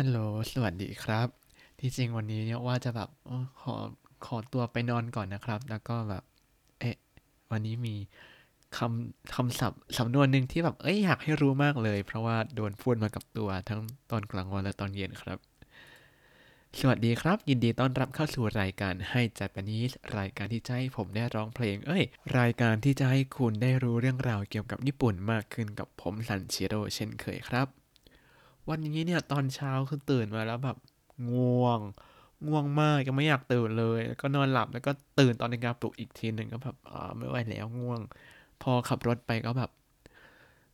ฮัลโหล สวัสดีครับ ที่จริงวันนี้เนี่ยว่าจะแบบอขอขอตัวไปนอนก่อนนะครับ แล้วก็แบบ เอ๊ะ วันนี้มีคำคำศัพท์สำนวนหนึ่งที่แบบ เอ้ยอยากให้รู้มากเลย เพราะว่าโดนพูดมากับตัวทั้งตอนกลางวันและตอนเย็นครับ สวัสดีครับ ยินดีต้อนรับเข้าสู่รายการให้จัดปนิสรายการที่จะให้ผมได้ร้องเพลง เอ้ย รายการที่จะให้คุณได้รู้เรื่องราวเกี่ยวกับญี่ปุ่นมากขึ้นกับผมซันชิโร่เช่นเคยครับ วันนี้เนี่ยตอนเช้าคือตื่นมาแล้วแบบง่วง ง่วงมากยังไม่อยากตื่นเลย แล้วก็นอนหลับแล้วก็ตื่นตอนนาฬิกาปลุกอีกทีหนึ่งก็แบบอ่าไม่ไหวแล้วง่วง พอขับรถไปก็แบบ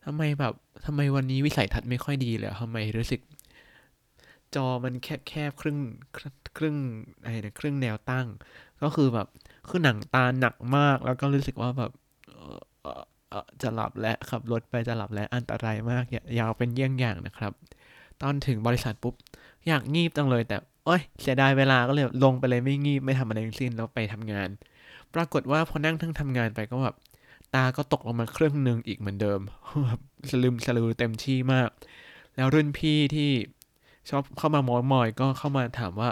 ทำไมแบบทำไมวันนี้วิสัยทัศน์ไม่ค่อยดีเลยทำไมรู้สึก จอมันแคบแคบครึ่งครึ่งอะไรนะครึ่งแนวตั้ง ก็คือแบบคือหนังตาหนักมากแล้วก็รู้สึกว่าแบบจะหลับและขับรถไปจะหลับและอันตรายมากอย่ายาวเป็นเยี่ยงอย่างนะครับ ตอนถึงบริษัทปุ๊บ อยากงีบจังเลยแต่โอ้ยเสียดายเวลาก็เลยลงไปเลยไม่งีบไม่ทำอะไรทั้งสิ้นแล้วไปทำงาน ปรากฏว่าพอนั่งทั้งทำงานไปก็แบบตาก็ตกลงมาครึ่งหนึ่งอีกเหมือนเดิมแบบสลืมสลือเต็มที่มาก แล้วรุ่นพี่ที่ชอบเข้ามามอยมอยก็เข้ามาถามว่า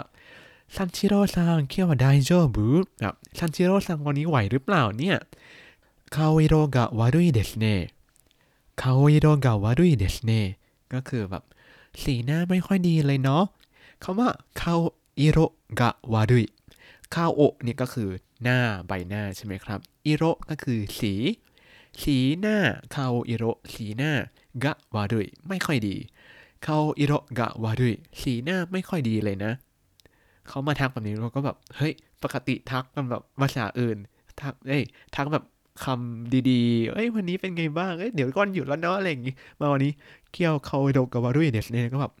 ซันชิโร่ซังเคียวไดโจบุแบบซันชิโร่ซังวันนี้ไหวหรือเปล่าเนี่ย顔色が悪いですね 顔色が悪いですね ก็คือแบบ สีหน้าไม่ค่อยดีเลยเนาะคำว่าคาอิโรกะวารุยคาโอะนี่ก็คือหน้าใบหน้าใช่ไหมครับ อิโรก็คือสี สีหน้าคาอิโรสีหน้ากะวารุยไม่ค่อยดีคาอิโรกะวารุยสีหน้าไม่ค่อยดีเลยนะ เขามาทักแบบนี้เราก็แบบ เฮ้ย ปกติทักกันแบบภาษาอื่น ทักเอ้ยทักแบบ คำดีๆ เอ้ยวันนี้เป็นไงบ้าง เอ้ยเดี๋ยวก่อนหยุดแล้วเนาะอะไรอย่างงี้ มาวันนี้เคียวเขาโดกาวารุยเดสเนี่ยก็แบบ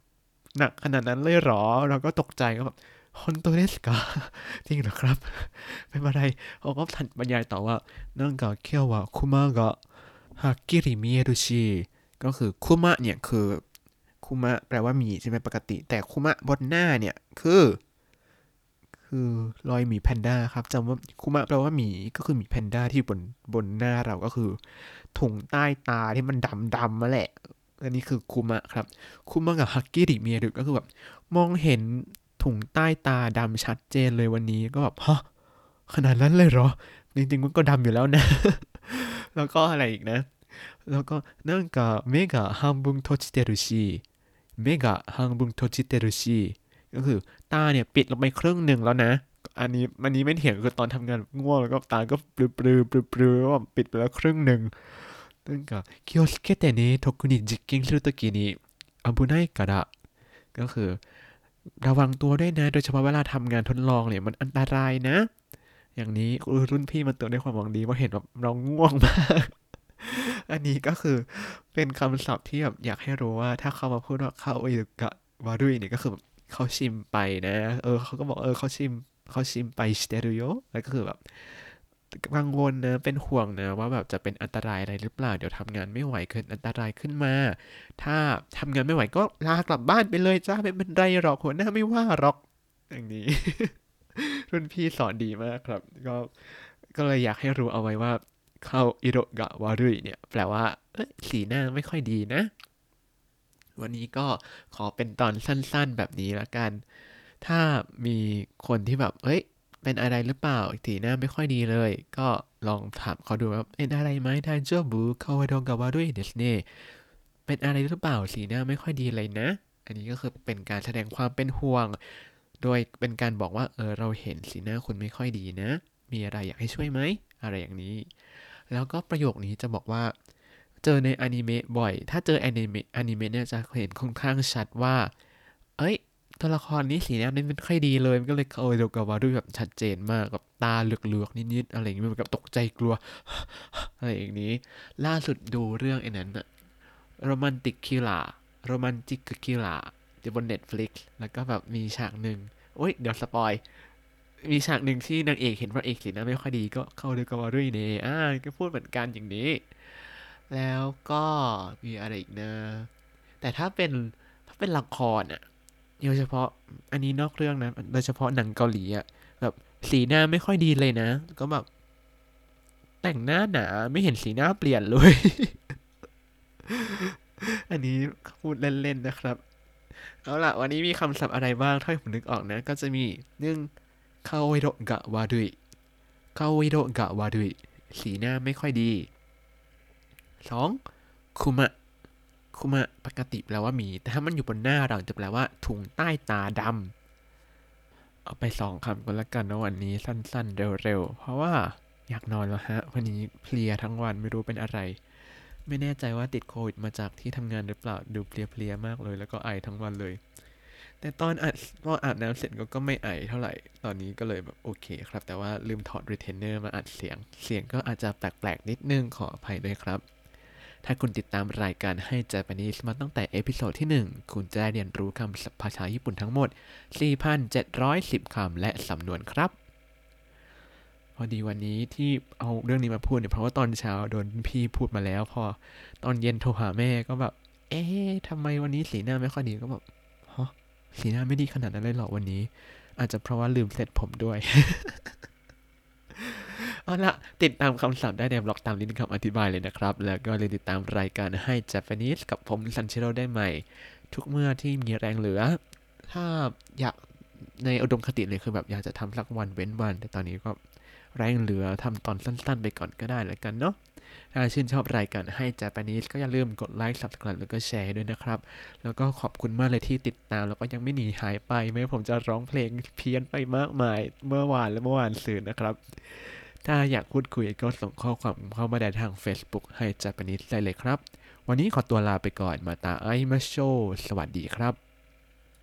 หนักขนาดนั้นเลยหรอ เราก็ตกใจก็แบบ本当ですか จริงเหรอครับ เป็นอะไรเขาก็ทันบรรยายต่อว่าなんか今日はクマがはっきり見えるしก็คือคุมะเนี่ยคือคุมะแปลว่ามีใช่ไหมปกติ แต่คุมะบนหน้าเนี่ยคือ คือรอยหมีแพนด้าครับจำว่าคุมะแปลว่าหมีก็คือหมีแพนด้าที่บนบนหน้าเราก็คือถุงใต้ตาที่มันดำดำมาแหละ อันนี้คือคุมะครับ คุมะกับฮักกิริเมียดึกก็คือแบบมองเห็นถุงใต้ตาดำชัดเจนเลยวันนี้ก็แบบฮะขนาดนั้นเลยเหรอ จริงๆมันก็ดำอยู่แล้วนะ แล้วก็อะไรอีกนะ แล้วก็なんか目が半分閉じてるし 目が半分閉じてるし ก็คือตาเนี่ยปิดลงไปครึ่งหนึ่งแล้วนะ อันนี้อันนี้ไม่เถียงคือตอนทำงานง่วงแล้วก็ตาก็ปลื้มปลือปลือปลือว่ปิดไปแล้วครึ่งหนึ่งนั่นก็気をつけてね 特に実験する時に危ないから ก็คือ ระวังตัวด้วยนะ โดยเฉพาะเวลาทำงานทดลองเนี่ยมันอันตรายนะ อย่างนี้รุ่นพี่มันเตือนด้วยความหวังดีว่าเห็นแบบเราง่วงมากอันนี้ก็คือเป็นคำศัพท์ที่แบบอยากให้รู้ว่าถ้าเขามาพูดว่าคาโอเกะวารุยเนี่ยก็คือ เขาชิมไปนะ เออเขาก็บอกเออเขาชิมเขาชิมไปสเตรุโยแล้วก็คือแบบกังวลนะเป็นห่วงนะว่าแบบจะเป็นอันตรายอะไรหรือเปล่า เดี๋ยวทำงานไม่ไหวเกิดอันตรายขึ้นมา ถ้าทำงานไม่ไหวก็ลากลับบ้านไปเลยจ้าไม่เป็นไรหรอกหัวหน้าไม่ว่าหรอกอย่างนี้ รุ่นพี่สอนดีมากครับ ก็ก็เลยอยากให้รู้เอาไว้ว่าเข้าอิโรกะวารุยเนี่ย แปลว่าสีหน้าไม่ค่อยดีนะ วันนี้ก็ขอเป็นตอนสั้นๆแบบนี้ละกัน ถ้ามีคนที่แบบ เอ้ย เป็นอะไรหรือเปล่าสีหน้าไม่ค่อยดีเลย ก็ลองถามเขาดูว่าเป็นอะไรไหมไดโจบุคาวาดงกาวาด้วยเดสเน่เป็นอะไรหรือเปล่าสีหน้าไม่ค่อยดีเลยนะ อันนี้ก็คือเป็นการแสดงความเป็นห่วง โดยเป็นการบอกว่า เออ เราเห็นสีหน้าคุณไม่ค่อยดีนะ มีอะไรอยากให้ช่วยไหม อะไรอย่างนี้ แล้วก็ประโยคนี้จะบอกว่า เจอในอนิเมะบ่อย ถ้าเจออนิเมะอนิเมะเนี่ยจะเห็นค่อนข้างชัดว่า เอ้ย ตัวละครนี้สีหน้าไม่เป็นค่อยดีเลย มันก็เลยเข้าไปดูกับว่าด้วยแบบชัดเจนมากกับตาเหลือกๆนิดๆอะไรอย่างนี้เหมือนกับตกใจกลัว อะไรอย่างนี้ ล่าสุดดูเรื่องไอ้นั้นอะ Romantic Killer Romantic Killer อยู่บน Netflix แล้วก็แบบมีฉากหนึ่งโอ้ย เดี๋ยว spoil มีฉากหนึ่งที่นางเอกเห็นพระเอกสีหน้าไม่ค่อยดีก็เข้าดูกับว่าด้วยเน่อ่าก็พูดเหมือนกันอย่างนี้ แล้วก็มีอะไรอีกนะ แต่ถ้าเป็นถ้าเป็นละครอะโดยเฉพาะอันนี้นอกเรื่องนะ โดยเฉพาะหนังเกาหลีอะแบบสีหน้าไม่ค่อยดีเลยนะ ก็แบบแต่งหน้าหนาไม่เห็นสีหน้าเปลี่ยนเลย อันนี้พูดเล่นๆนะครับ เอาล่ะ วันนี้มีคำศัพท์อะไรบ้างถ้าผมนึกออกนะ ก็จะมีหนึ่งคาโวโดกะวาดุยคาโวโดกะวาดุยสีหน้าไม่ค่อยดี สองคุมะคุมะปกติแปลว่ามี แต่ถ้ามันอยู่บนหน้าเราจะแปลว่าถุงใต้ตาดเอาไปสองคำก็แล้วกันนะวันนี้สั้นๆ เร็วๆ เพราะว่าอยากนอนแล้วฮะ วันนี้เพลียทั้งวันไม่รู้เป็นอะไร ไม่แน่ใจว่าติดโควิดมาจากที่ทำงานหรือเปล่าดูเพลียๆมากเลย แล้วก็ไอทั้งวันเลย แต่ตอนอัดพออาบน้ำเสร็จก็ก็ไม่ไอเท่าไหร่ ตอนนี้ก็เลยแบบโอเคครับ แต่ว่าลืมถอดรีเทนเนอร์มาอัดเสียง เสียงก็อาจจะแปลกๆนิดนึงขออภัยด้วยครับ ถ้าคุณติดตามรายการให้ Japanese มาตั้งแต่ episode ที่ 1 คุณจะได้เรียนรู้คำศัพท์ภาษาญี่ปุ่นทั้งหมด 4,710 คำและสำนวนครับ พอดีวันนี้ที่เอาเรื่องนี้มาพูดเนี่ยเพราะว่าตอนเช้าโดนพี่พูดมาแล้ว พอตอนเย็นโทรหาแม่ก็แบบ เอ๊ะทำไมวันนี้สีหน้าไม่ค่อยดีก็แบบฮะสีหน้าไม่ดีขนาดนั้นเลยเหรอวันนี้ อาจจะเพราะว่าลืมเสร็จผมด้วย เอาละติดตามคำศัพท์ได้ในบล็อกตามลิงก์คำอธิบายเลยนะครับ แล้วก็เลยติดตามรายการให้ Japanese กับผมซันเชโรได้ใหม่ ทุกเมื่อที่มีแรงเหลือ ถ้าอยากในอุดมคติเลยคือแบบอยากจะทำสักวันเว้นวัน แต่ตอนนี้ก็แรงเหลือทำตอนสั้นๆ ไปก่อนก็ได้แล้วกันเนาะถ้าชื่นชอบรายการให้ Japanese ก็อย่าลืมกดไลค์ subscribe แล้วก็แชร์ด้วยนะครับ แล้วก็ขอบคุณมากเลยที่ติดตาม แล้วก็ยังไม่หนีหายไปแม้ผมจะร้องเพลงเพี้ยนไปมากมาย เมื่อวานและเมื่อวานซืนนะครับ ถ้าอยากพูดคุยก็ส่งข้อความเข้ามาได้ทาง Facebook ให้ Japanese ได้เลยครับ วันนี้ขอตัวลาไปก่อนมาตาไอมาโช สวัสดีครับ